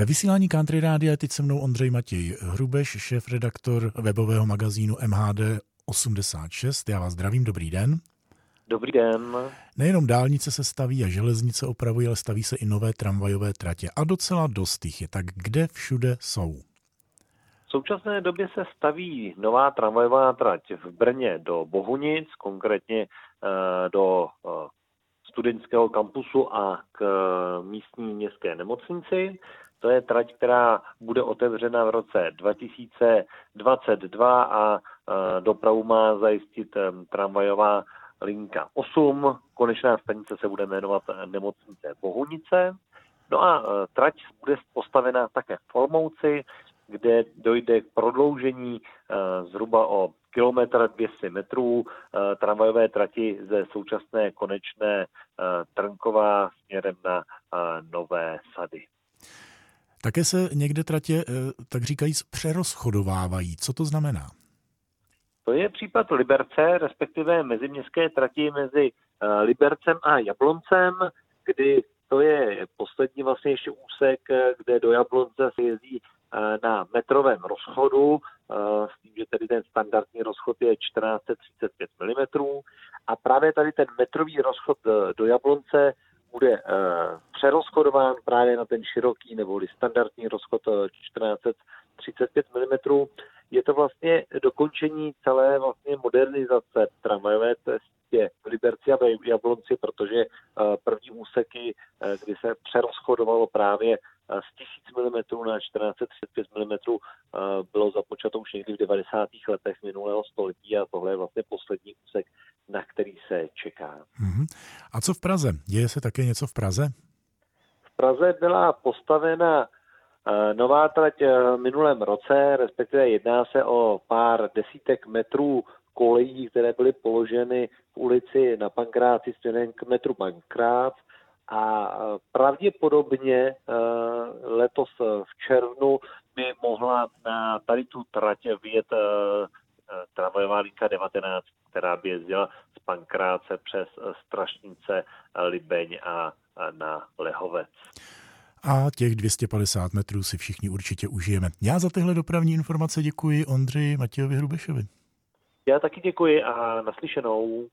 Ve vysílání Country Rádia je teď se mnou Ondřej Matěj Hrubeš, šéf-redaktor webového magazínu MHD 86. Já vás zdravím, dobrý den. Dobrý den. Nejenom dálnice se staví a železnice opravují, ale staví se i nové tramvajové tratě. A docela dost jich je. Tak kde všude jsou? V současné době se staví nová tramvajová trať v Brně do Bohunic, konkrétně eh, do eh, studentského kampusu a k místní městské nemocnici. To je trať, která bude otevřena v roce 2022 a e, dopravu má zajistit e, tramvajová linka 8. Konečná stanice se bude jmenovat nemocnice Bohunice. No a trať bude postavena také v Olmouci, kde dojde k prodloužení zhruba o kilometr 200 metrů tramvajové trati ze současné konečné Trnková směrem na Nové Sady. Také se někde tratě, eh, tak říkají, přerozchodovávají. Co to znamená? To je případ Liberce, respektive meziměstské trati mezi eh, Libercem a Jabloncem, kdy to je poslední vlastně ještě úsek, eh, kde do Jablonce se jezdí na metrovém rozchodu, ten standardní rozchod je 1435 mm. A právě tady ten metrový rozchod do Jablonce bude uh, přerozchodován právě na ten široký nebo standardní rozchod 1435 eh, mm. Je to vlastně dokončení celé vlastně modernizace tramvajové cestě v Liberci a v Jablonci, protože první úseky, kdy se přerozchodovalo právě z 1000 mm na 1435 mm bylo započato už někdy v 90. letech minulého století a tohle je vlastně poslední úsek, na který se čeká. Mm-hmm. A co v Praze? Děje se také něco v Praze? V Praze byla postavena nová trať v minulém roce, respektive jedná se o pár desítek metrů kolejí, které byly položeny v ulici na Pankráci směrem k metru Pankrác a pravděpodobně letos v červnu by mohla na tady tu trať vyjet tramvajová linka 19, která by jezdila z Pankráce přes Strašnice, Libeň a na Lehovec. A těch 250 metrů si všichni určitě užijeme. Já za tyhle dopravní informace děkuji Ondřeji Matějovi Hrubešovi. Já taky děkuji a naslyšenou.